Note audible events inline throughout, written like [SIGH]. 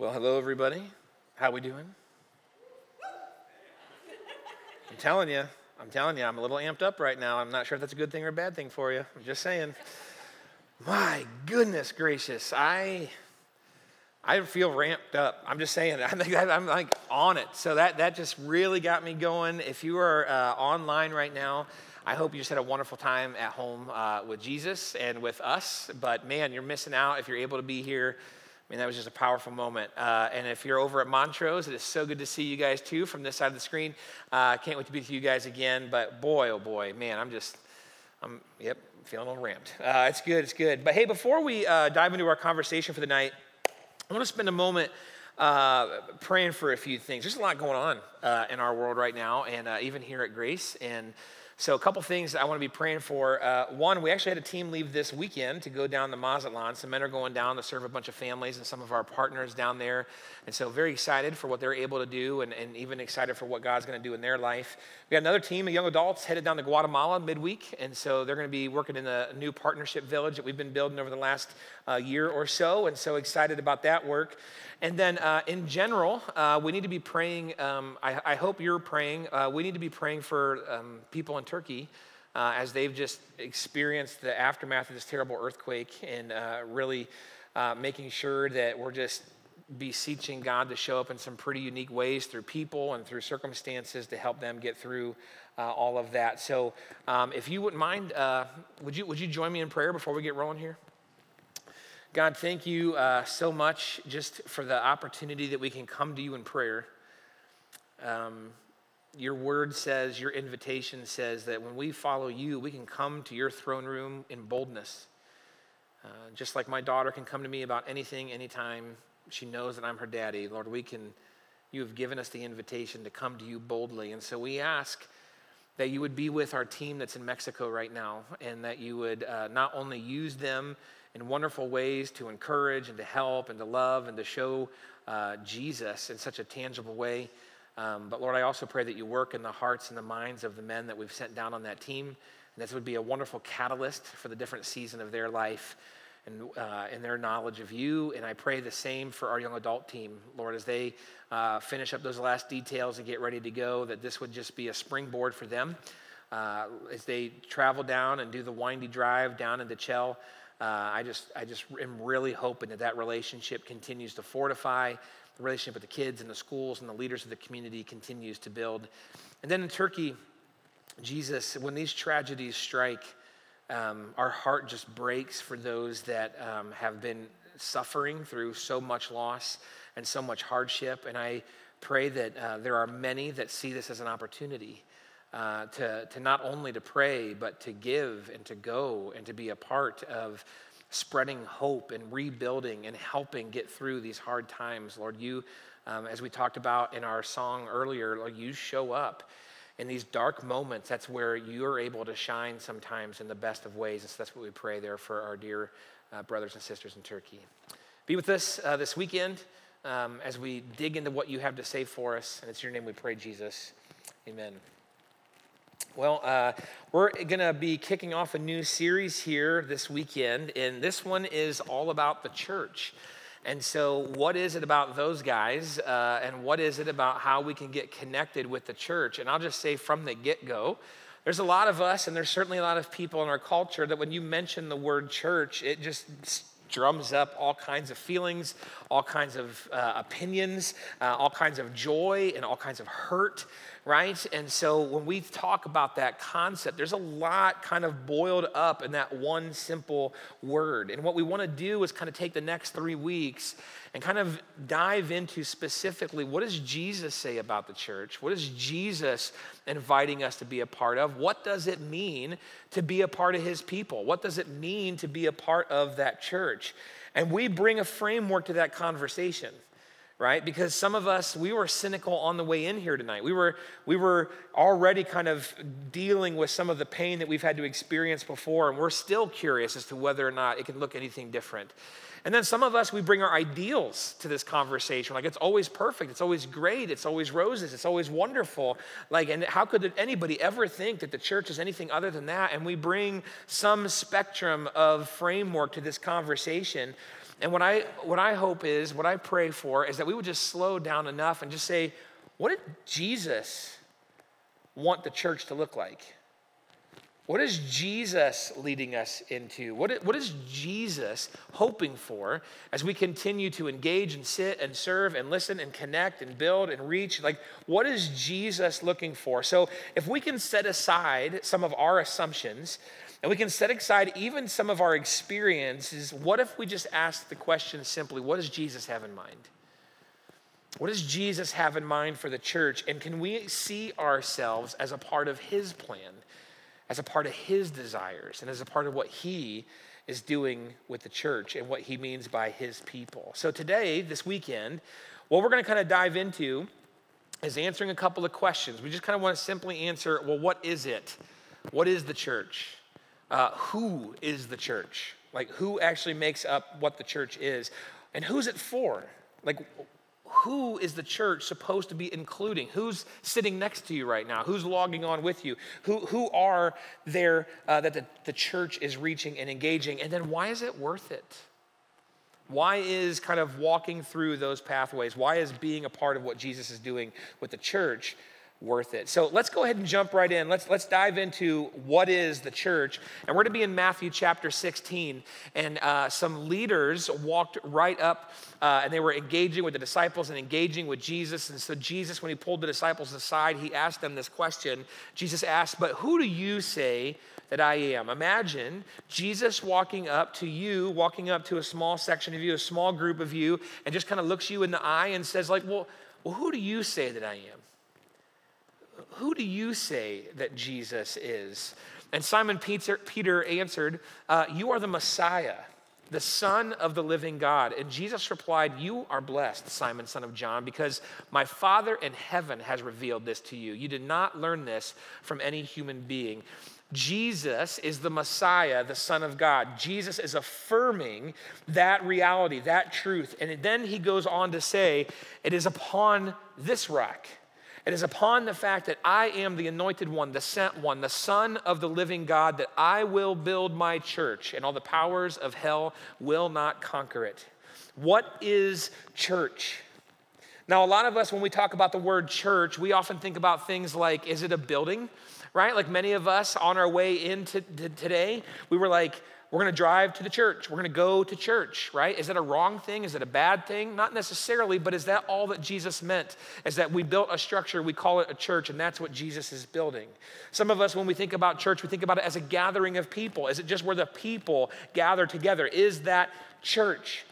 Well, hello everybody. How we doing? I'm telling you, I'm telling you, I'm a little amped up right now. I'm not sure if that's a good thing or a bad thing for you. I'm just saying. My goodness gracious, I I feel ramped up. I'm just saying, [LAUGHS] I'm like on it. So that that just really got me going. If you are uh, online right now, I hope you just had a wonderful time at home uh, with Jesus and with us. But man, you're missing out if you're able to be here I mean, that was just a powerful moment. Uh, and if you're over at Montrose, it is so good to see you guys too from this side of the screen. I uh, can't wait to be with you guys again. But boy, oh boy, man, I'm just, I'm, yep, feeling a little ramped. Uh, it's good, it's good. But hey, before we uh, dive into our conversation for the night, I want to spend a moment uh, praying for a few things. There's a lot going on uh, in our world right now, and even here at Grace. And so, a couple things I want to be praying for. Uh, one, we actually had a team leave this weekend to go down the Mazatlan. Some men are going down to serve a bunch of families and some of our partners down there. And so, very excited for what they're able to do and, and even excited for what God's going to do in their life. We got another team of young adults headed down to Guatemala midweek. And so, they're going to be working in a new partnership village that we've been building over the last uh, year or so. And so, excited about that work. And then, uh, in general, uh, we need to be praying. Um, I, I, hope you're praying. Uh, we need to be praying for um, people in Turkey uh, as they've just experienced the aftermath of this terrible earthquake and uh, really uh, making sure that we're just beseeching God to show up in some pretty unique ways through people and through circumstances to help them get through all of that. So, um, if you wouldn't mind, would you would you join me in prayer before we get rolling here? God, thank you uh, so much just for the opportunity that we can come to you in prayer. Um, your word says, your invitation says that when we follow you, we can come to your throne room in boldness. Uh, just like my daughter can come to me about anything, anytime she knows that I'm her daddy. Lord, we can, you have given us the invitation to come to you boldly. And so we ask that you would be with our team that's in Mexico right now and that you would uh, not only use them in wonderful ways to encourage and to help and to love and to show uh, Jesus in such a tangible way. Um, but Lord, I also pray that you work in the hearts and the minds of the men that we've sent down on that team. And this would be a wonderful catalyst for the different season of their life and, uh, and their knowledge of you. And I pray the same for our young adult team, Lord, as they uh, finish up those last details and get ready to go, that this would just be a springboard for them. Uh, as they travel down and do the windy drive down into Chell, uh, I just I just am really hoping that that relationship continues to fortify. The relationship with the kids and the schools and the leaders of the community continues to build. And then in Turkey, Jesus, when these tragedies strike, um, our heart just breaks for those that um, have been suffering through so much loss and so much hardship. And I pray that uh, there are many that see this as an opportunity uh, to, to not only to pray, but to give and to go and to be a part of spreading hope and rebuilding and helping get through these hard times. Lord, you, um, as we talked about in our song earlier, Lord, you show up in these dark moments. That's where you're able to shine sometimes in the best of ways. And so that's what we pray there for our dear uh, brothers and sisters in Turkey. Be with us uh, this weekend um, as we dig into what you have to say for us. And it's your name we pray, Jesus. Amen. Well, uh, we're going to be kicking off a new series here this weekend, and this one is all about the church. And so, what is it about those guys, uh, and what is it about how we can get connected with the church? And I'll just say from the get go, there's a lot of us, and there's certainly a lot of people in our culture that when you mention the word church, it just drums up all kinds of feelings, all kinds of uh, opinions, uh, all kinds of joy, and all kinds of hurt right? And so when we talk about that concept, there's a lot kind of boiled up in that one simple word. And what we want to do is kind of take the next three weeks and kind of dive into specifically what does Jesus say about the church? What is Jesus inviting us to be a part of? What does it mean to be a part of his people? What does it mean to be a part of that church? And we bring a framework to that conversation right? Because some of us we were cynical on the way in here tonight. We were we were already kind of dealing with some of the pain that we've had to experience before and we're still curious as to whether or not it can look anything different. And then some of us we bring our ideals to this conversation. Like it's always perfect. It's always great. It's always roses. It's always wonderful. Like and how could anybody ever think that the church is anything other than that? And we bring some spectrum of framework to this conversation And what I, what I hope is, what I pray for, is that we would just slow down enough and just say, what did Jesus want the church to look like? What is Jesus leading us into? What what is Jesus hoping for as we continue to engage and sit and serve and listen and connect and build and reach? Like, what is Jesus looking for? So, if we can set aside some of our assumptions and we can set aside even some of our experiences, what if we just ask the question simply, what does Jesus have in mind? What does Jesus have in mind for the church? And can we see ourselves as a part of his plan? as a part of his desires and as a part of what he is doing with the church and what he means by his people. So, today, this weekend, what we're going to kind of dive into is answering a couple of questions. We just kind of want to simply answer well, what is it? What is the church? Uh, who is the church? Like, who actually makes up what the church is? And who's it for? Like, who is the church supposed to be including? Who's sitting next to you right now? Who's logging on with you? Who, who are there uh, that the, the church is reaching and engaging? And then why is it worth it? Why is kind of walking through those pathways? Why is being a part of what Jesus is doing with the church worth it. So let's go ahead and jump right in. Let's, let's dive into what is the church. And we're going to be in Matthew chapter 16. And uh, some leaders walked right up uh, and they were engaging with the disciples and engaging with Jesus. And so Jesus, when he pulled the disciples aside, he asked them this question. Jesus asked, But who do you say that I am. Imagine Jesus walking up to you, walking up to a small section of you, a small group of you, and just kind of looks you in the eye and says, like, well, well, who do you say that I am? Who do you say that Jesus is? And Simon Peter, Peter answered, uh, You are the Messiah, the Son of the living God. And Jesus replied, You are blessed, Simon, son of John, because my Father in heaven has revealed this to you. You did not learn this from any human being. Jesus is the Messiah, the Son of God. Jesus is affirming that reality, that truth. And then he goes on to say, It is upon this rock it is upon the fact that I am the anointed one, the sent one, the Son of the living God, that I will build my church, and all the powers of hell will not conquer it. What is church? Now, a lot of us, when we talk about the word church, we often think about things like is it a building? Right? Like many of us on our way into today, we were like, we're going to drive to the church. We're going to go to church, right? Is that a wrong thing? Is it a bad thing? Not necessarily, but is that all that Jesus meant? Is that we built a structure, we call it a church, and that's what Jesus is building. Some of us, when we think about church, we think about it as a gathering of people. Is it just where the people gather together? Is that church?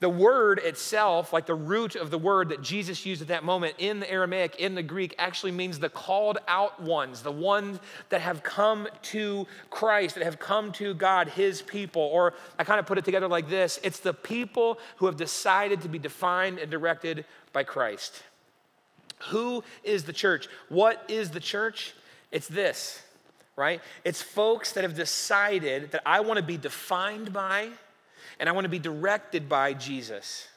The word itself, like the root of the word that Jesus used at that moment in the Aramaic, in the Greek, actually means the called out ones, the ones that have come to Christ, that have come to God, his people. Or I kind of put it together like this it's the people who have decided to be defined and directed by Christ. Who is the church? What is the church? It's this, right? It's folks that have decided that I want to be defined by and I want to be directed by Jesus.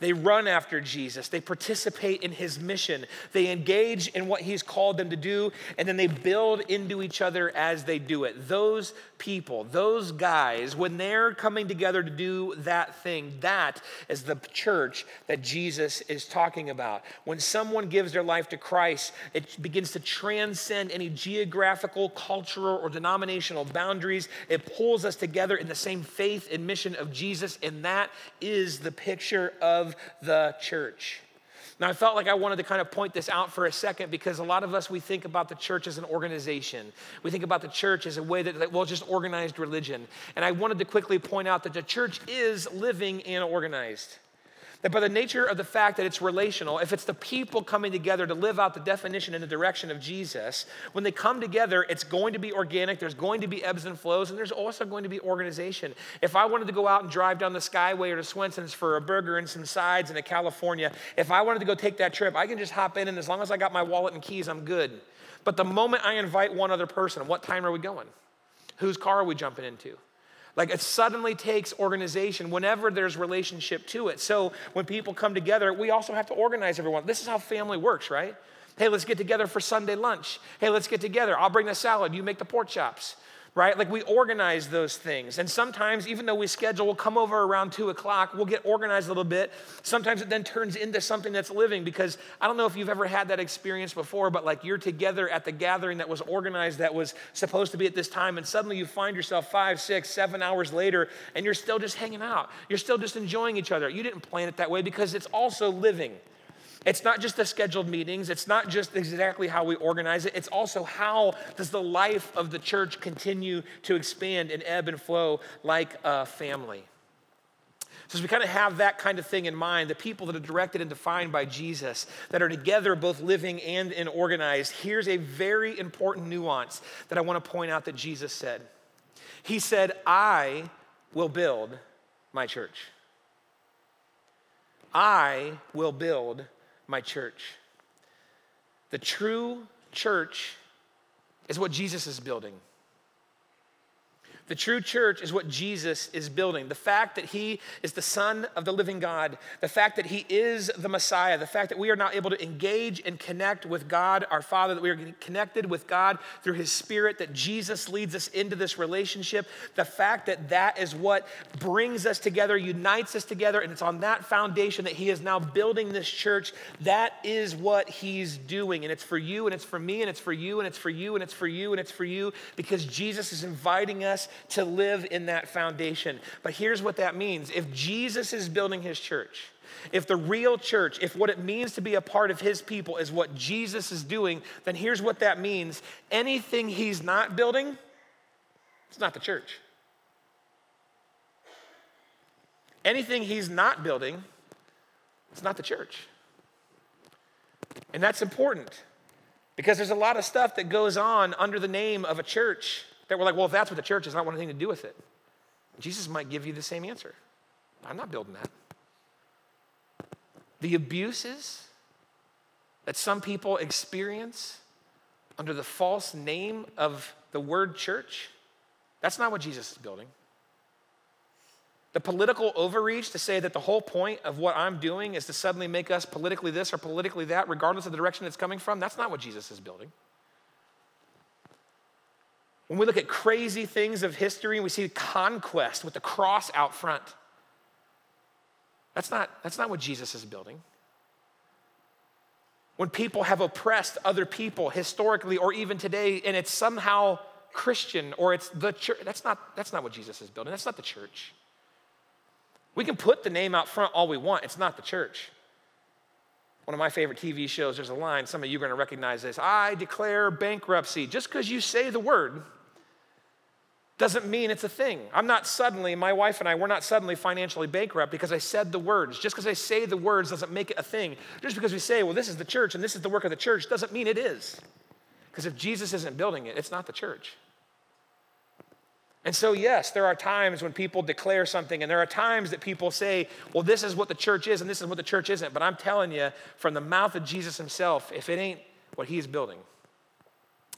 They run after Jesus. They participate in his mission. They engage in what he's called them to do, and then they build into each other as they do it. Those people, those guys, when they're coming together to do that thing, that is the church that Jesus is talking about. When someone gives their life to Christ, it begins to transcend any geographical, cultural, or denominational boundaries. It pulls us together in the same faith and mission of Jesus, and that is the picture of of the church. Now, I felt like I wanted to kind of point this out for a second because a lot of us, we think about the church as an organization. We think about the church as a way that, well, just organized religion. And I wanted to quickly point out that the church is living and organized. That by the nature of the fact that it's relational, if it's the people coming together to live out the definition and the direction of Jesus, when they come together, it's going to be organic, there's going to be ebbs and flows, and there's also going to be organization. If I wanted to go out and drive down the Skyway or to Swenson's for a burger and some sides in a California, if I wanted to go take that trip, I can just hop in, and as long as I got my wallet and keys, I'm good. But the moment I invite one other person, what time are we going? Whose car are we jumping into? Like it suddenly takes organization whenever there's relationship to it. So when people come together, we also have to organize everyone. This is how family works, right? Hey, let's get together for Sunday lunch. Hey, let's get together. I'll bring the salad. You make the pork chops right? Like we organize those things. And sometimes, even though we schedule, we'll come over around two o'clock, we'll get organized a little bit. Sometimes it then turns into something that's living because I don't know if you've ever had that experience before, but like you're together at the gathering that was organized that was supposed to be at this time, and suddenly you find yourself five, six, seven hours later, and you're still just hanging out. You're still just enjoying each other. You didn't plan it that way because it's also living. It's not just the scheduled meetings, it's not just exactly how we organize it, it's also how does the life of the church continue to expand and ebb and flow like a family. So, as we kind of have that kind of thing in mind, the people that are directed and defined by Jesus, that are together, both living and in organized, here's a very important nuance that I want to point out that Jesus said. He said, I will build my church. I will build my church. The true church is what Jesus is building. The true church is what Jesus is building. The fact that he is the Son of the living God, the fact that he is the Messiah, the fact that we are now able to engage and connect with God, our Father, that we are connected with God through his Spirit, that Jesus leads us into this relationship, the fact that that is what brings us together, unites us together, and it's on that foundation that he is now building this church. That is what he's doing. And it's for you, and it's for me, and it's for you, and it's for you, and it's for you, and it's for you, because Jesus is inviting us to live in that foundation. But here's what that means if Jesus is building his church, if the real church, if what it means to be a part of his people is what Jesus is doing, then here's what that means anything he's not building, it's not the church. Anything he's not building, it's not the church. And that's important because there's a lot of stuff that goes on under the name of a church that we're like, well, if that's what the church is, I don't want anything to do with it. Jesus might give you the same answer. I'm not building that. The abuses that some people experience under the false name of the word church, that's not what Jesus is building. The political overreach to say that the whole point of what I'm doing is to suddenly make us politically this or politically that, regardless of the direction it's coming from, that's not what Jesus is building. When we look at crazy things of history and we see conquest with the cross out front, that's not, that's not what Jesus is building. When people have oppressed other people historically or even today, and it's somehow Christian or it's the church, that's not, that's not what Jesus is building. That's not the church. We can put the name out front all we want, it's not the church. One of my favorite TV shows, there's a line, some of you are going to recognize this I declare bankruptcy. Just because you say the word doesn't mean it's a thing. I'm not suddenly, my wife and I, we're not suddenly financially bankrupt because I said the words. Just because I say the words doesn't make it a thing. Just because we say, well, this is the church and this is the work of the church doesn't mean it is. Because if Jesus isn't building it, it's not the church. And so, yes, there are times when people declare something, and there are times that people say, well, this is what the church is, and this is what the church isn't. But I'm telling you, from the mouth of Jesus himself, if it ain't what he's building,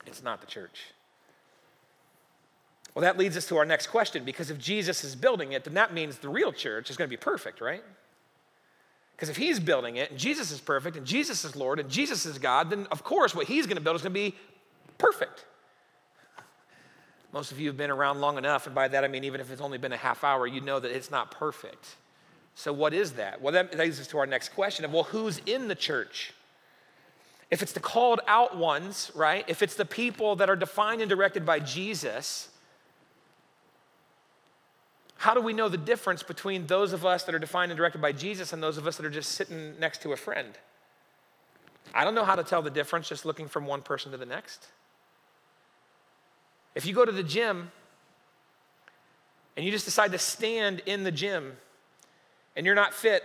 it's not the church. Well, that leads us to our next question because if Jesus is building it, then that means the real church is going to be perfect, right? Because if he's building it and Jesus is perfect and Jesus is Lord and Jesus is God, then of course what he's going to build is going to be perfect. Most of you have been around long enough, and by that I mean even if it's only been a half hour, you know that it's not perfect. So, what is that? Well, that leads us to our next question of well, who's in the church? If it's the called out ones, right? If it's the people that are defined and directed by Jesus, how do we know the difference between those of us that are defined and directed by Jesus and those of us that are just sitting next to a friend? I don't know how to tell the difference just looking from one person to the next. If you go to the gym and you just decide to stand in the gym and you're not fit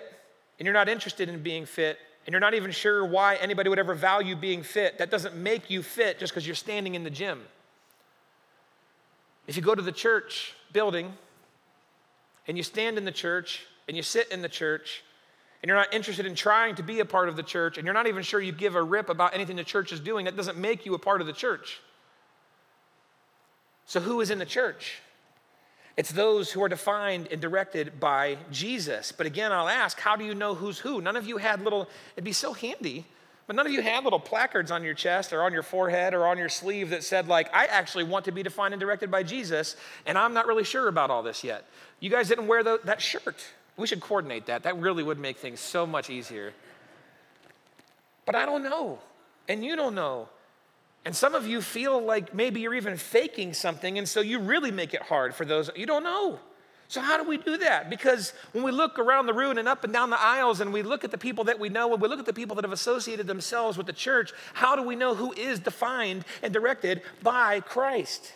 and you're not interested in being fit and you're not even sure why anybody would ever value being fit, that doesn't make you fit just because you're standing in the gym. If you go to the church building and you stand in the church and you sit in the church and you're not interested in trying to be a part of the church and you're not even sure you give a rip about anything the church is doing, that doesn't make you a part of the church. So, who is in the church? It's those who are defined and directed by Jesus. But again, I'll ask, how do you know who's who? None of you had little, it'd be so handy But none of you had little placards on your chest or on your forehead or on your sleeve that said, like, I actually want to be defined and directed by Jesus, and I'm not really sure about all this yet. You guys didn't wear the, that shirt. We should coordinate that. That really would make things so much easier. But I don't know, and you don't know. And some of you feel like maybe you're even faking something, and so you really make it hard for those. You don't know. So, how do we do that? Because when we look around the room and up and down the aisles and we look at the people that we know and we look at the people that have associated themselves with the church, how do we know who is defined and directed by Christ?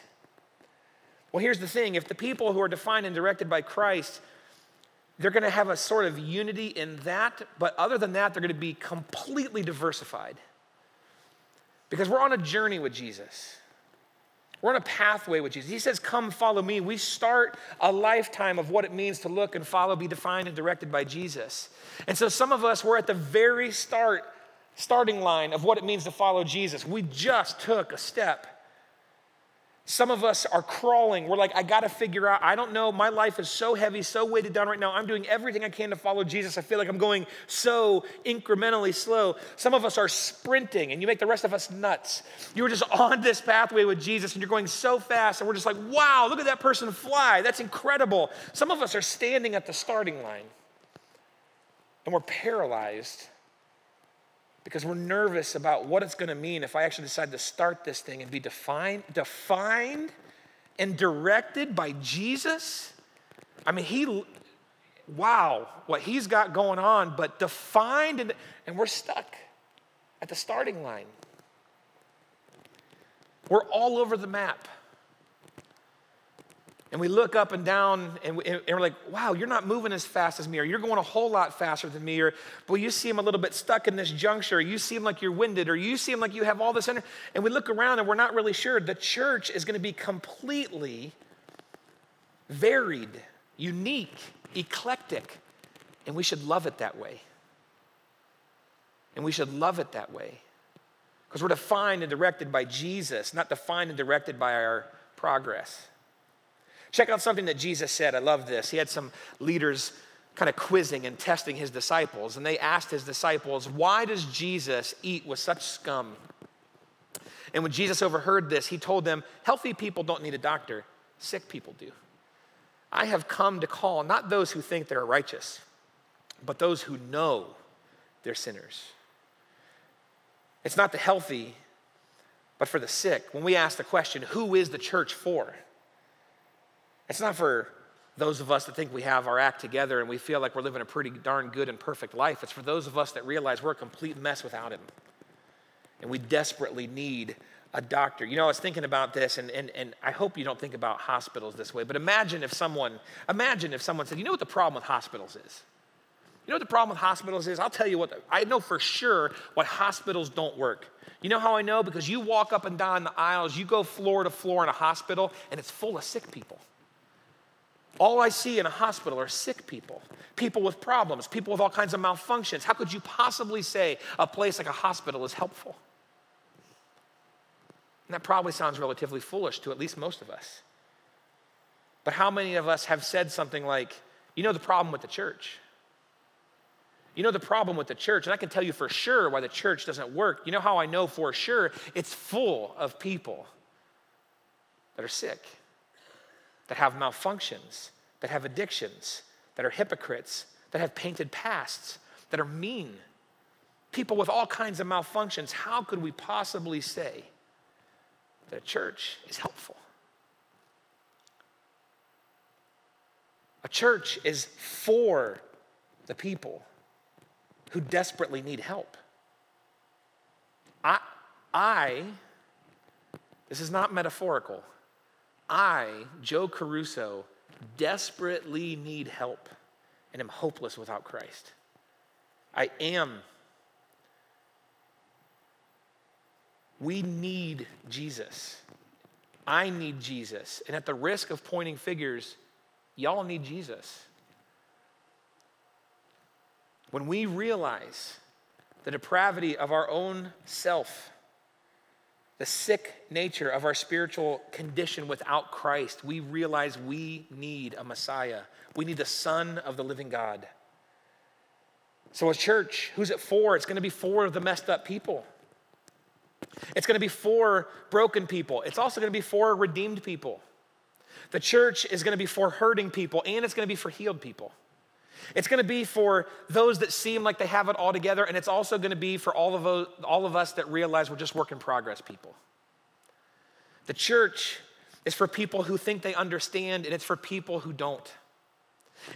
Well, here's the thing if the people who are defined and directed by Christ, they're going to have a sort of unity in that, but other than that, they're going to be completely diversified. Because we're on a journey with Jesus. We're on a pathway with Jesus. He says, Come follow me. We start a lifetime of what it means to look and follow, be defined and directed by Jesus. And so some of us, we're at the very start, starting line of what it means to follow Jesus. We just took a step. Some of us are crawling. We're like, I got to figure out. I don't know. My life is so heavy, so weighted down right now. I'm doing everything I can to follow Jesus. I feel like I'm going so incrementally slow. Some of us are sprinting, and you make the rest of us nuts. You're just [LAUGHS] on this pathway with Jesus, and you're going so fast, and we're just like, wow, look at that person fly. That's incredible. Some of us are standing at the starting line, and we're paralyzed because we're nervous about what it's going to mean if I actually decide to start this thing and be defined, defined and directed by Jesus. I mean, he, wow, what he's got going on, but defined and, and we're stuck at the starting line. We're all over the map. And we look up and down and, we, are like, wow, you're not moving as fast as me, or you're going a whole lot faster than me, or well, you seem a little bit stuck in this juncture, or you seem like you're winded, or you seem like you have all this energy. And we look around and we're not really sure. The church is going to be completely varied, unique, eclectic, and we should love it that way. And we should love it that way. Because we're defined and directed by Jesus, not defined and directed by our progress. Check out something that Jesus said. I love this. He had some leaders kind of quizzing and testing his disciples, and they asked his disciples, Why does Jesus eat with such scum? And when Jesus overheard this, he told them, Healthy people don't need a doctor, sick people do. I have come to call not those who think they're righteous, but those who know they're sinners. It's not the healthy, but for the sick. When we ask the question, Who is the church for? It's not for those of us that think we have our act together and we feel like we're living a pretty darn good and perfect life. It's for those of us that realize we're a complete mess without Him. And we desperately need a doctor. You know, I was thinking about this, and, and, and I hope you don't think about hospitals this way, but imagine if someone, imagine if someone said, you know what the problem with hospitals is? You know what the problem with hospitals is? I'll tell you what, I know for sure what hospitals don't work. You know how I know? Because you walk up and down the aisles, you go floor to floor in a hospital, and it's full of sick people. All I see in a hospital are sick people, people with problems, people with all kinds of malfunctions. How could you possibly say a place like a hospital is helpful? And that probably sounds relatively foolish to at least most of us. But how many of us have said something like, you know, the problem with the church? You know, the problem with the church, and I can tell you for sure why the church doesn't work. You know how I know for sure? It's full of people that are sick that have malfunctions, that have addictions, that are hypocrites, that have painted pasts, that are mean, people with all kinds of malfunctions. How could we possibly say that a church is helpful? A church is for the people who desperately need help. I, I this is not metaphorical. I, Joe Caruso, desperately need help and am hopeless without Christ. I am. We need Jesus. I need Jesus. And at the risk of pointing figures, y'all need Jesus. When we realize the depravity of our own self, the sick nature of our spiritual condition without Christ, we realize we need a Messiah. We need the Son of the living God. So, a church, who's it for? It's going to be for the messed up people. It's going to be for broken people. It's also going to be for redeemed people. The church is going to be for hurting people, and it's going to be for healed people. It's going to be for those that seem like they have it all together, and it's also going to be for all of, those, all of us that realize we're just work in progress people. The church is for people who think they understand, and it's for people who don't.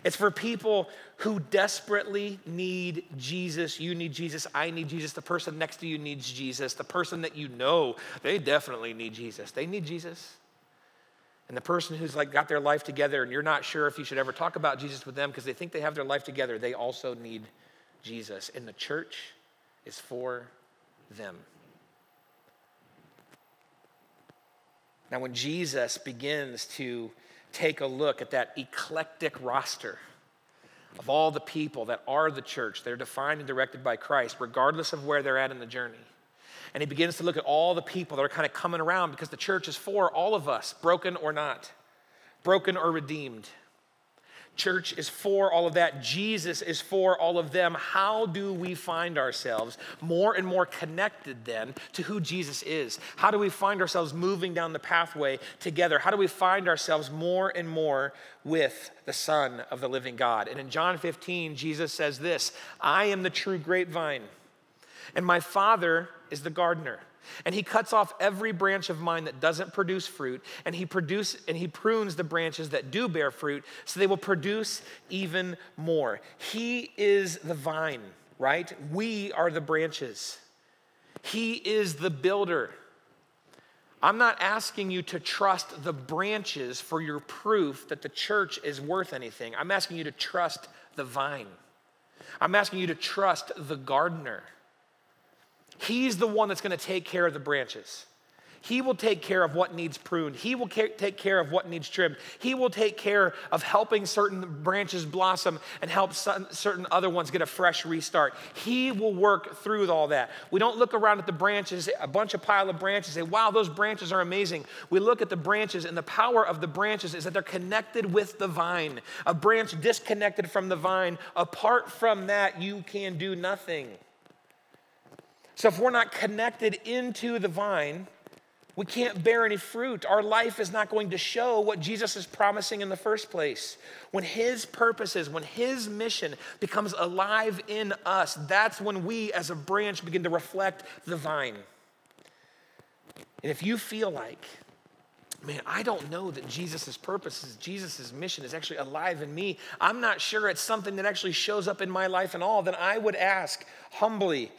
It's for people who desperately need Jesus. You need Jesus. I need Jesus. The person next to you needs Jesus. The person that you know, they definitely need Jesus. They need Jesus. And the person who's like got their life together and you're not sure if you should ever talk about Jesus with them because they think they have their life together, they also need Jesus. And the church is for them. Now, when Jesus begins to take a look at that eclectic roster of all the people that are the church, they're defined and directed by Christ, regardless of where they're at in the journey, and he begins to look at all the people that are kind of coming around because the church is for all of us, broken or not, broken or redeemed. Church is for all of that. Jesus is for all of them. How do we find ourselves more and more connected then to who Jesus is? How do we find ourselves moving down the pathway together? How do we find ourselves more and more with the Son of the living God? And in John 15, Jesus says this I am the true grapevine, and my Father is the gardener. And he cuts off every branch of mine that doesn't produce fruit, and he produce and he prunes the branches that do bear fruit, so they will produce even more. He is the vine, right? We are the branches. He is the builder. I'm not asking you to trust the branches for your proof that the church is worth anything. I'm asking you to trust the vine. I'm asking you to trust the gardener. He's the one that's going to take care of the branches. He will take care of what needs pruned. He will take care of what needs trimmed. He will take care of helping certain branches blossom and help certain other ones get a fresh restart. He will work through all that. We don't look around at the branches, a bunch of pile of branches, say, wow, those branches are amazing. We look at the branches, and the power of the branches is that they're connected with the vine. A branch disconnected from the vine, apart from that, you can do nothing. So if we're not connected into the vine, we can't bear any fruit. Our life is not going to show what Jesus is promising in the first place. When His purposes, when His mission becomes alive in us, that's when we as a branch begin to reflect the vine. And if you feel like, man, I don't know that Jesus' purposes, Jesus' mission is actually alive in me, I'm not sure it's something that actually shows up in my life and all, then I would ask humbly,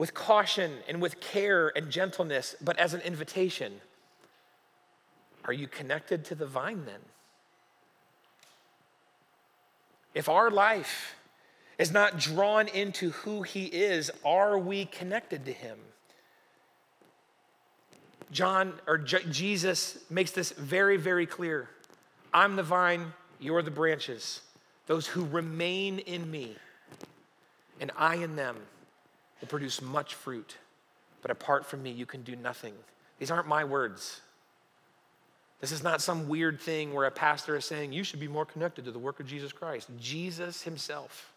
with caution and with care and gentleness, but as an invitation. Are you connected to the vine then? If our life is not drawn into who he is, are we connected to him? John or J- Jesus makes this very, very clear. I'm the vine, you're the branches. Those who remain in me, and I in them will produce much fruit, but apart from me, you can do nothing. These aren't my words. This is not some weird thing where a pastor is saying, you should be more connected to the work of Jesus Christ. Jesus himself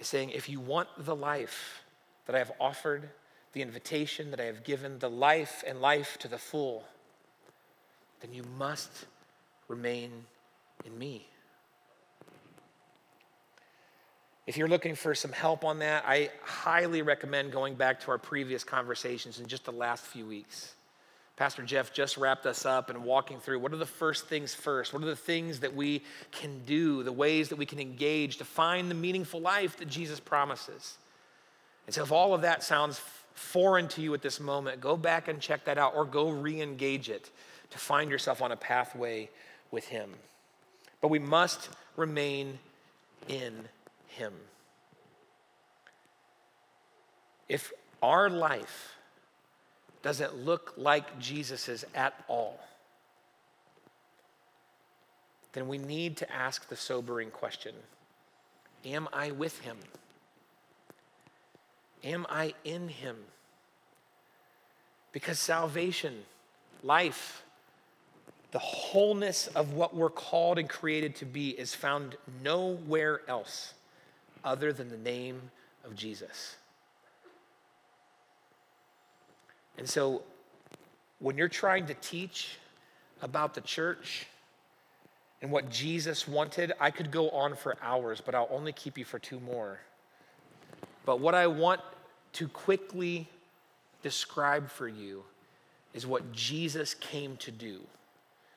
is saying, if you want the life that I have offered, the invitation that I have given, the life and life to the full, then you must remain in me. If you're looking for some help on that, I highly recommend going back to our previous conversations in just the last few weeks. Pastor Jeff just wrapped us up and walking through what are the first things first? What are the things that we can do, the ways that we can engage to find the meaningful life that Jesus promises? And so, if all of that sounds foreign to you at this moment, go back and check that out or go re engage it to find yourself on a pathway with Him. But we must remain in him. If our life doesn't look like Jesus's at all, then we need to ask the sobering question Am I with him? Am I in him? Because salvation, life, the wholeness of what we're called and created to be is found nowhere else other than the name of Jesus. And so when you're trying to teach about the church and what Jesus wanted, I could go on for hours, but I'll only keep you for two more. But what I want to quickly describe for you is what Jesus came to do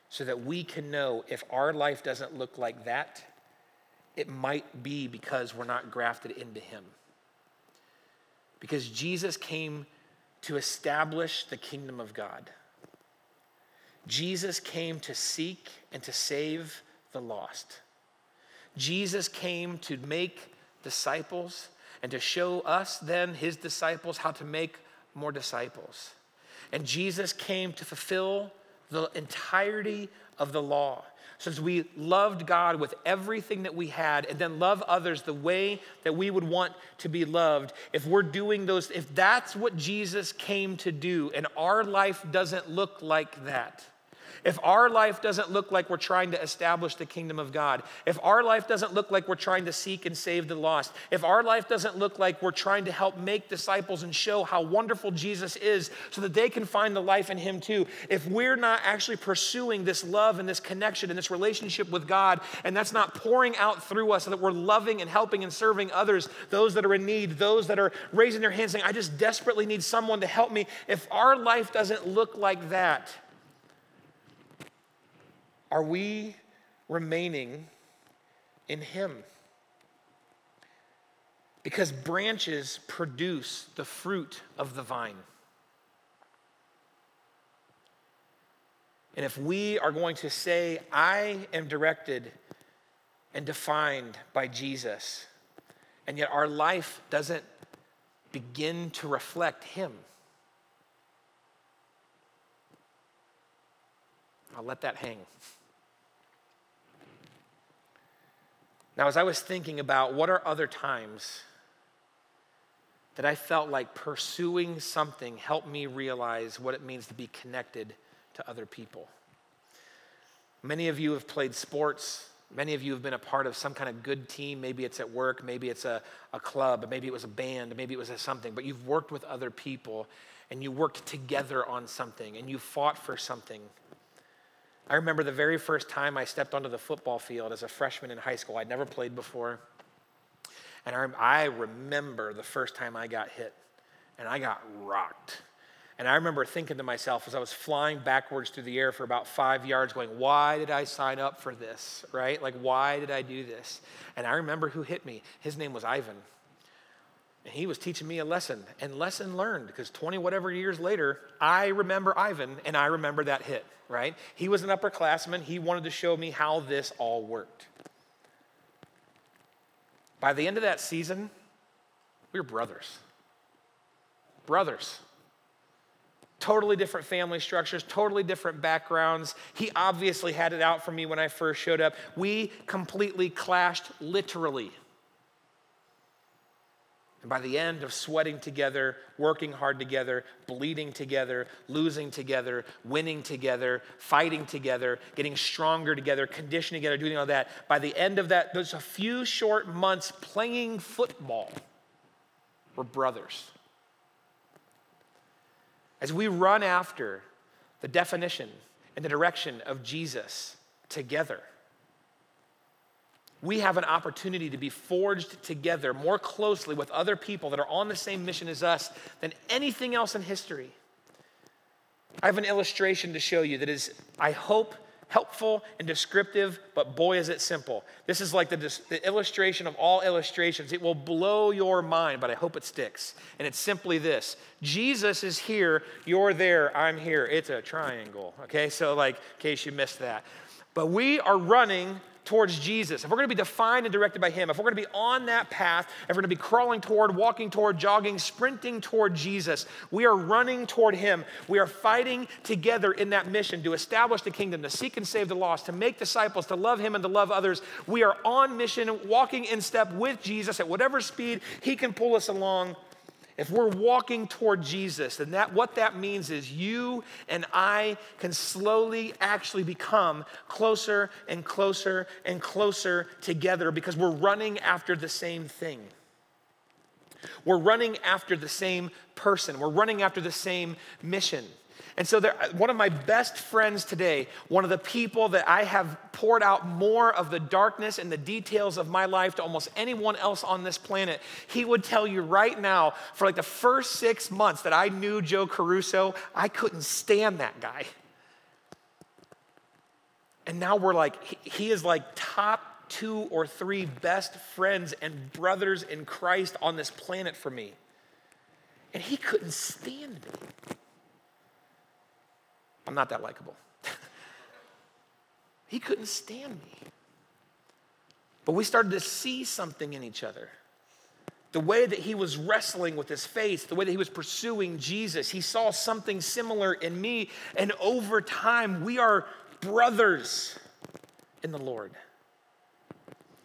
so that we can know if our life doesn't look like that, it might be because we're not grafted into Him. Because Jesus came to establish the kingdom of God. Jesus came to seek and to save the lost. Jesus came to make disciples and to show us, then, his disciples, how to make more disciples. And Jesus came to fulfill the entirety of the law. Since we loved God with everything that we had and then love others the way that we would want to be loved, if we're doing those, if that's what Jesus came to do and our life doesn't look like that, if our life doesn't look like we're trying to establish the kingdom of God, if our life doesn't look like we're trying to seek and save the lost, if our life doesn't look like we're trying to help make disciples and show how wonderful Jesus is so that they can find the life in Him too, if we're not actually pursuing this love and this connection and this relationship with God, and that's not pouring out through us so that we're loving and helping and serving others, those that are in need, those that are raising their hands saying, I just desperately need someone to help me, if our life doesn't look like that, are we remaining in Him? Because branches produce the fruit of the vine. And if we are going to say, I am directed and defined by Jesus, and yet our life doesn't begin to reflect Him, I'll let that hang. Now, as I was thinking about what are other times that I felt like pursuing something helped me realize what it means to be connected to other people. Many of you have played sports. Many of you have been a part of some kind of good team. Maybe it's at work, maybe it's a, a club, maybe it was a band, maybe it was something, but you've worked with other people and you worked together on something and you fought for something. I remember the very first time I stepped onto the football field as a freshman in high school. I'd never played before. And I remember the first time I got hit, and I got rocked. And I remember thinking to myself as I was flying backwards through the air for about five yards, going, Why did I sign up for this? Right? Like, why did I do this? And I remember who hit me. His name was Ivan. And he was teaching me a lesson, and lesson learned because 20 whatever years later, I remember Ivan and I remember that hit, right? He was an upperclassman. He wanted to show me how this all worked. By the end of that season, we were brothers. Brothers. Totally different family structures, totally different backgrounds. He obviously had it out for me when I first showed up. We completely clashed, literally. And by the end of sweating together, working hard together, bleeding together, losing together, winning together, fighting together, getting stronger together, conditioning together, doing all that, by the end of that, those a few short months playing football, we're brothers. As we run after the definition and the direction of Jesus together, we have an opportunity to be forged together more closely with other people that are on the same mission as us than anything else in history. I have an illustration to show you that is, I hope, helpful and descriptive, but boy, is it simple. This is like the, the, illustration of all illustrations. It will blow your mind, but I hope it sticks. And it's simply this Jesus is here, you're there, I'm here. It's a triangle, okay? So, like, in case you missed that. But we are running towards Jesus, if we're going to be defined and directed by Him, if we're going to be on that path, if we're going to be crawling toward, walking toward, jogging, sprinting toward Jesus, we are running toward Him. We are fighting together in that mission to establish the kingdom, to seek and save the lost, to make disciples, to love Him and to love others. We are on mission, walking in step with Jesus at whatever speed He can pull us along. If we're walking toward Jesus, then that what that means is you and I can slowly actually become closer and closer and closer together because we're running after the same thing. We're running after the same person. We're running after the same mission. And so, there, one of my best friends today, one of the people that I have poured out more of the darkness and the details of my life to almost anyone else on this planet, he would tell you right now, for like the first six months that I knew Joe Caruso, I couldn't stand that guy. And now we're like, he is like top two or three best friends and brothers in Christ on this planet for me. And he couldn't stand me. I'm not that likable. [LAUGHS] he couldn't stand me. But we started to see something in each other. The way that he was wrestling with his faith, the way that he was pursuing Jesus, he saw something similar in me. And over time, we are brothers in the Lord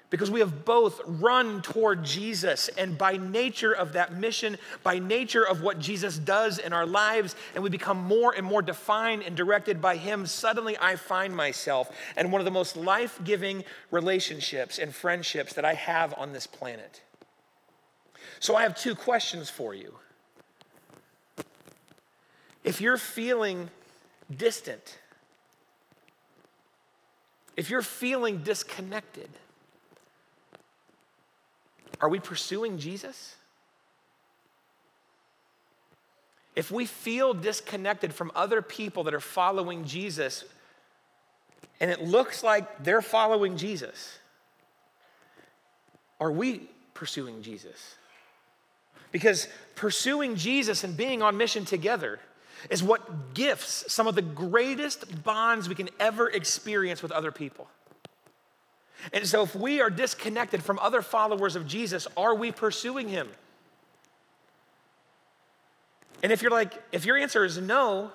because we have both run toward Jesus. And by nature of that mission, by nature of what Jesus does in our lives, and we become more and more defined and directed by Him, suddenly I find myself in one of the most life giving relationships and friendships that I have on this planet. So I have two questions for you. If you're feeling distant, if you're feeling disconnected, are we pursuing Jesus? If we feel disconnected from other people that are following Jesus, and it looks like they're following Jesus, are we pursuing Jesus? Because pursuing Jesus and being on mission together is what gifts some of the greatest bonds we can ever experience with other people. And so, if we are disconnected from other followers of Jesus, are we pursuing him? And if you're like, if your answer is no,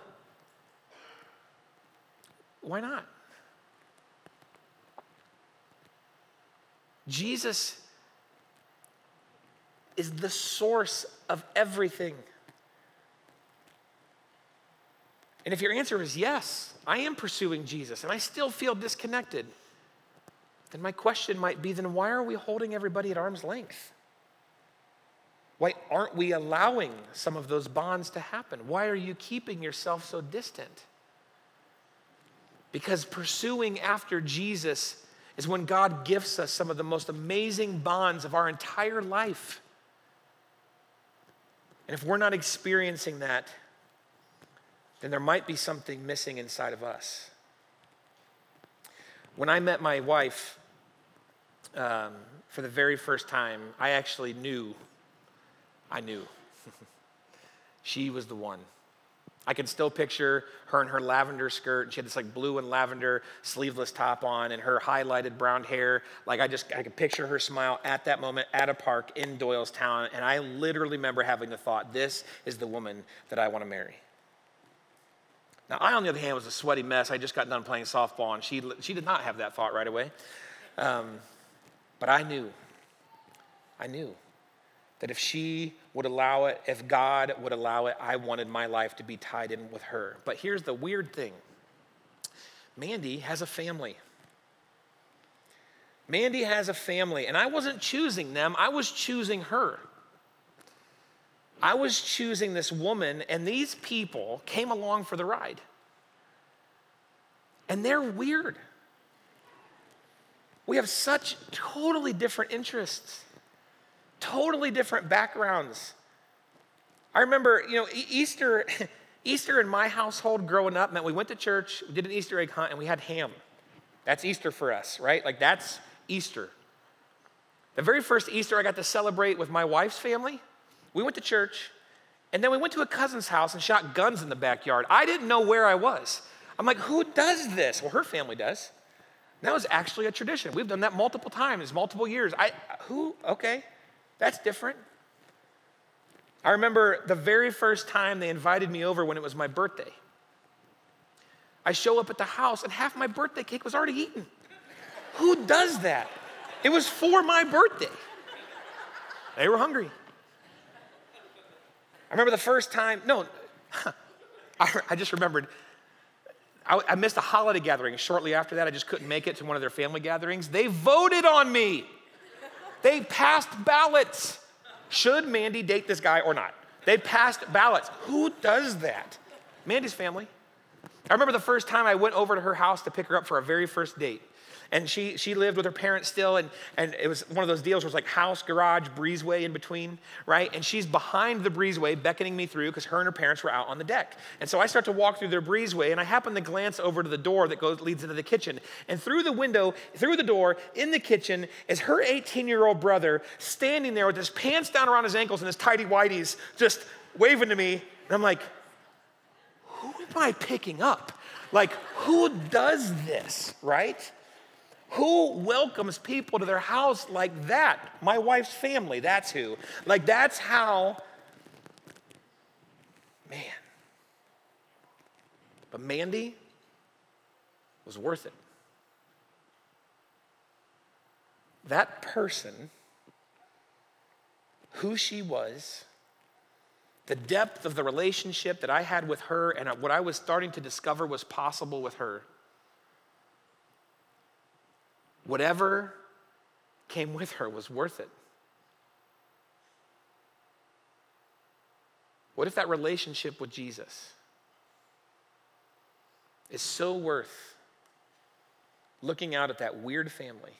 why not? Jesus is the source of everything. And if your answer is yes, I am pursuing Jesus and I still feel disconnected then my question might be then why are we holding everybody at arm's length? Why aren't we allowing some of those bonds to happen? Why are you keeping yourself so distant? Because pursuing after Jesus is when God gifts us some of the most amazing bonds of our entire life. And if we're not experiencing that, then there might be something missing inside of us. When I met my wife, um, for the very first time, I actually knew, I knew. [LAUGHS] she was the one. I can still picture her in her lavender skirt. She had this like blue and lavender sleeveless top on and her highlighted brown hair. Like I just, I could picture her smile at that moment at a park in Doylestown. And I literally remember having the thought, this is the woman that I want to marry. Now, I, on the other hand, was a sweaty mess. I just got done playing softball, and she, she did not have that thought right away. Um, but I knew, I knew that if she would allow it, if God would allow it, I wanted my life to be tied in with her. But here's the weird thing Mandy has a family. Mandy has a family, and I wasn't choosing them, I was choosing her. I was choosing this woman, and these people came along for the ride. And they're weird. We have such totally different interests, totally different backgrounds. I remember, you know, Easter, [LAUGHS] Easter in my household growing up meant we went to church, we did an Easter egg hunt, and we had ham. That's Easter for us, right? Like that's Easter. The very first Easter I got to celebrate with my wife's family, we went to church, and then we went to a cousin's house and shot guns in the backyard. I didn't know where I was. I'm like, who does this? Well, her family does. That was actually a tradition. We've done that multiple times, multiple years. I who? Okay, that's different. I remember the very first time they invited me over when it was my birthday. I show up at the house and half my birthday cake was already eaten. Who does that? It was for my birthday. They were hungry. I remember the first time, no, [LAUGHS] I, just remembered I, I missed a holiday gathering. Shortly after that, I just couldn't make it to one of their family gatherings. They voted on me. They passed ballots. Should Mandy date this guy or not? They passed ballots. Who does that? Mandy's family. I remember the first time I went over to her house to pick her up for our very first date and she she lived with her parents still and and it was one of those deals where it's like house garage breezeway in between right? And she's behind the breezeway beckoning me through because her and her parents were out on the deck. And so i start to walk through their breezeway and i happen to glance over to the door that goes leads into the kitchen. And through the window through the door in the kitchen is her 18 year old brother standing there with his pants down around his ankles and his tidy whities just waving to me. And i'm like who am i picking up? Like who does this? Right who welcomes people to their house like that? My wife's family, that's who. Like, that's how, man. But Mandy was worth it. That person, who she was, the depth of the relationship that I had with her, and what I was starting to discover was possible with her Whatever came with her was worth it. What if that relationship with Jesus is so worth looking out at that weird family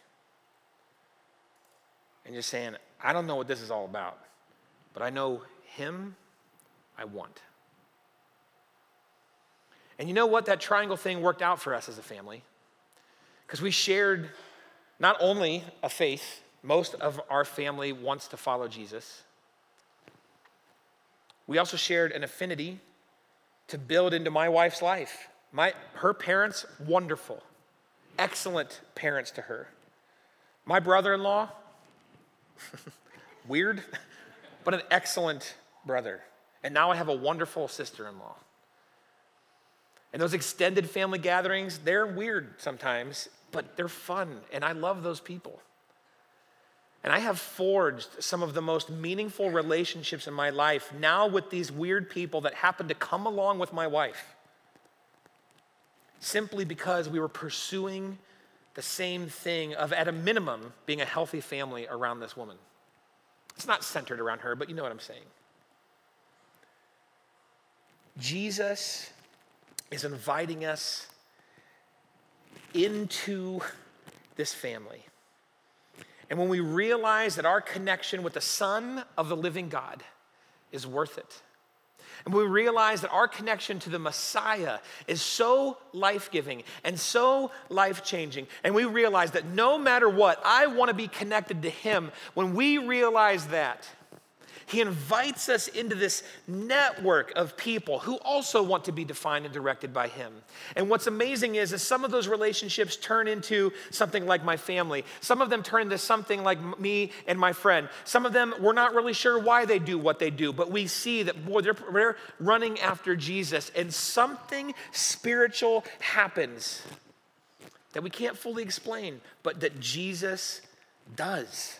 and just saying, I don't know what this is all about, but I know him I want. And you know what? That triangle thing worked out for us as a family because we shared not only a faith, most of our family wants to follow Jesus. We also shared an affinity to build into my wife's life. My, her parents, wonderful, excellent parents to her. My brother in law, [LAUGHS] weird, but an excellent brother. And now I have a wonderful sister in law. And those extended family gatherings, they're weird sometimes but they're fun, and I love those people. And I have forged some of the most meaningful relationships in my life now with these weird people that happen to come along with my wife. Simply because we were pursuing the same thing of, at a minimum, being a healthy family around this woman. It's not centered around her, but you know what I'm saying. Jesus is inviting us into this family. And when we realize that our connection with the Son of the living God is worth it, and we realize that our connection to the Messiah is so life giving and so life changing, and we realize that no matter what, I want to be connected to Him, when we realize that, he invites us into this network of people who also want to be defined and directed by Him. And what's amazing is, is some of those relationships turn into something like my family. Some of them turn into something like me and my friend. Some of them, we're not really sure why they do what they do, but we see that, boy, they're, they're running after Jesus, and something spiritual happens that we can't fully explain, but that Jesus does.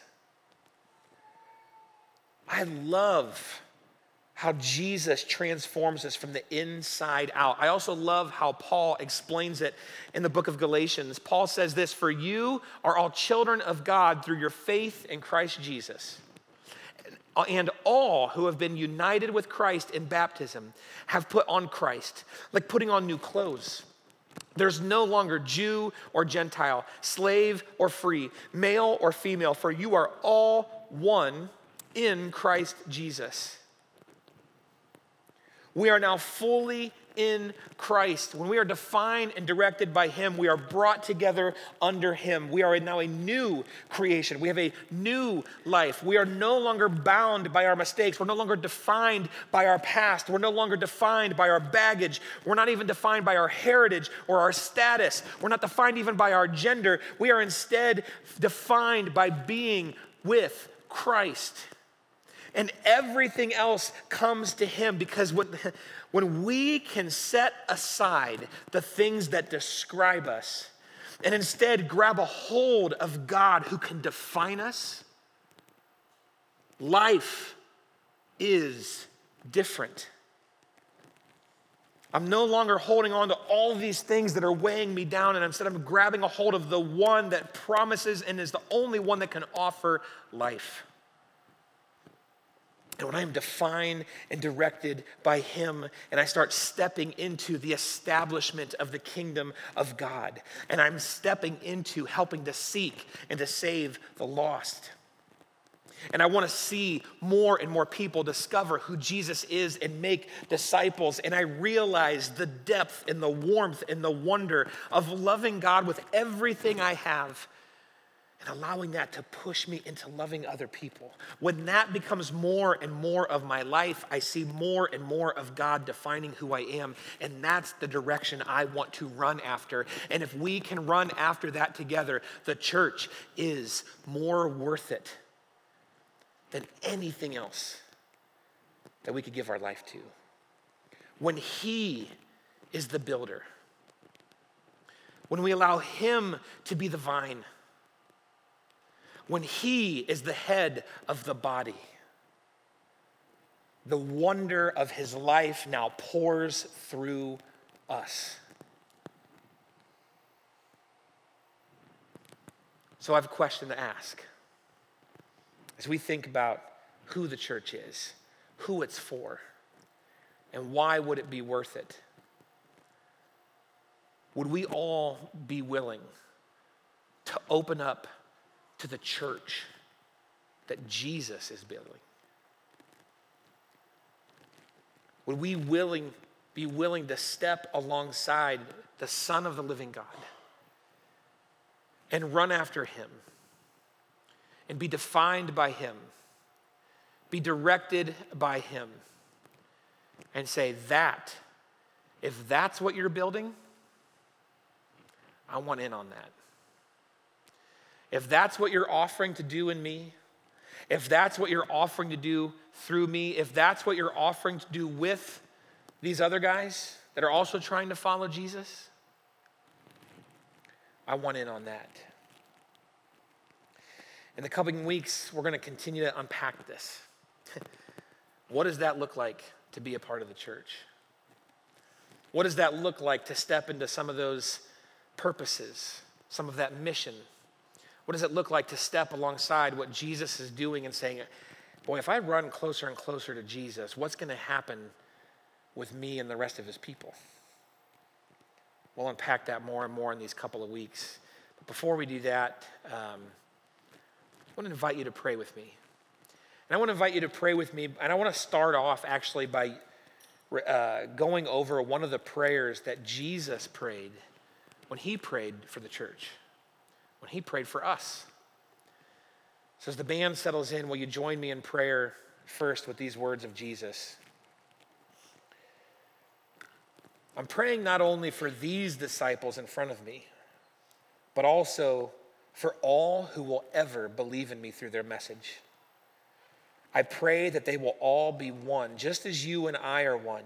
I love how Jesus transforms us from the inside out. I also love how Paul explains it in the book of Galatians. Paul says this For you are all children of God through your faith in Christ Jesus. And all who have been united with Christ in baptism have put on Christ, like putting on new clothes. There's no longer Jew or Gentile, slave or free, male or female, for you are all one in Christ Jesus. We are now fully in Christ. When we are defined and directed by Him, we are brought together under Him. We are now a new creation. We have a new life. We are no longer bound by our mistakes. We're no longer defined by our past. We're no longer defined by our baggage. We're not even defined by our heritage or our status. We're not defined even by our gender. We are instead defined by being with Christ and everything else comes to Him because when, when we can set aside the things that describe us and instead grab a hold of God who can define us, life is different. I'm no longer holding on to all these things that are weighing me down, and instead I'm grabbing a hold of the one that promises and is the only one that can offer life. And when I am defined and directed by Him, and I start stepping into the establishment of the kingdom of God, and I'm stepping into helping to seek and to save the lost. And I want to see more and more people discover who Jesus is and make disciples. And I realize the depth and the warmth and the wonder of loving God with everything I have and allowing that to push me into loving other people. When that becomes more and more of my life, I see more and more of God defining who I am. And that's the direction I want to run after. And if we can run after that together, the church is more worth it than anything else that we could give our life to. When He is the builder, when we allow Him to be the vine, when He is the head of the body, the wonder of His life now pours through us. So I have a question to ask as we think about who the church is, who it's for, and why would it be worth it? Would we all be willing to open up to the church that Jesus is building? Would we willing, be willing to step alongside the Son of the living God and run after him? and be defined by Him, be directed by Him, and say, That, if that's what you're building, I want in on that. If that's what you're offering to do in me, if that's what you're offering to do through me, if that's what you're offering to do with these other guys that are also trying to follow Jesus, I want in on that. In the coming weeks, we're going to continue to unpack this. [LAUGHS] what does that look like to be a part of the church? What does that look like to step into some of those purposes, some of that mission? What does it look like to step alongside what Jesus is doing and saying, Boy, if I run closer and closer to Jesus, what's going to happen with me and the rest of his people? We'll unpack that more and more in these couple of weeks. But before we do that, um, I want to invite you to pray with me. And I want to invite you to pray with me. And I want to start off actually by uh, going over one of the prayers that Jesus prayed when he prayed for the church, when he prayed for us. So as the band settles in, will you join me in prayer first with these words of Jesus? I'm praying not only for these disciples in front of me, but also for all who will ever believe in me through their message. I pray that they will all be one, just as you and I are one,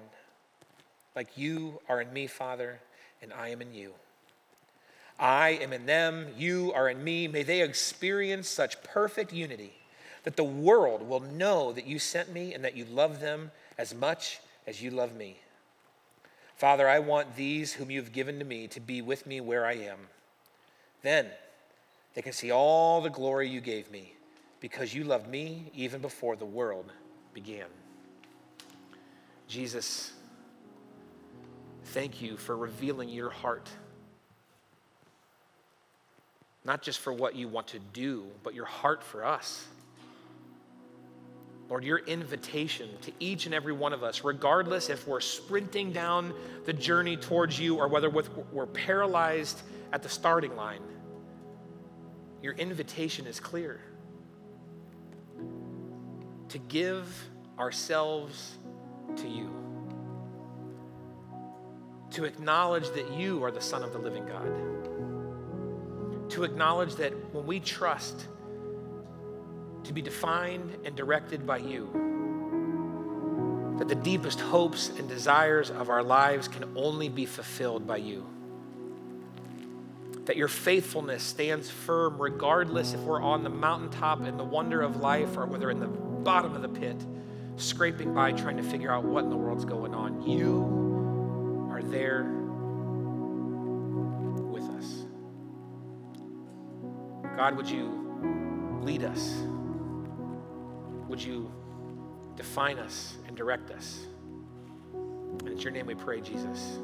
like you are in me, Father, and I am in you. I am in them, you are in me. May they experience such perfect unity that the world will know that you sent me and that you love them as much as you love me. Father, I want these whom you have given to me to be with me where I am. Then, they can see all the glory you gave me because you loved me even before the world began. Jesus, thank you for revealing your heart. Not just for what you want to do, but your heart for us. Lord, your invitation to each and every one of us, regardless if we're sprinting down the journey towards you or whether we're paralyzed at the starting line your invitation is clear. To give ourselves to you, to acknowledge that you are the Son of the living God, to acknowledge that when we trust to be defined and directed by you, that the deepest hopes and desires of our lives can only be fulfilled by you that your faithfulness stands firm regardless if we're on the mountaintop in the wonder of life or whether in the bottom of the pit. scraping by trying to figure out what in the world's going on. You are there God, would you lead us? Would you define us and direct us? And it's your name we pray, Jesus.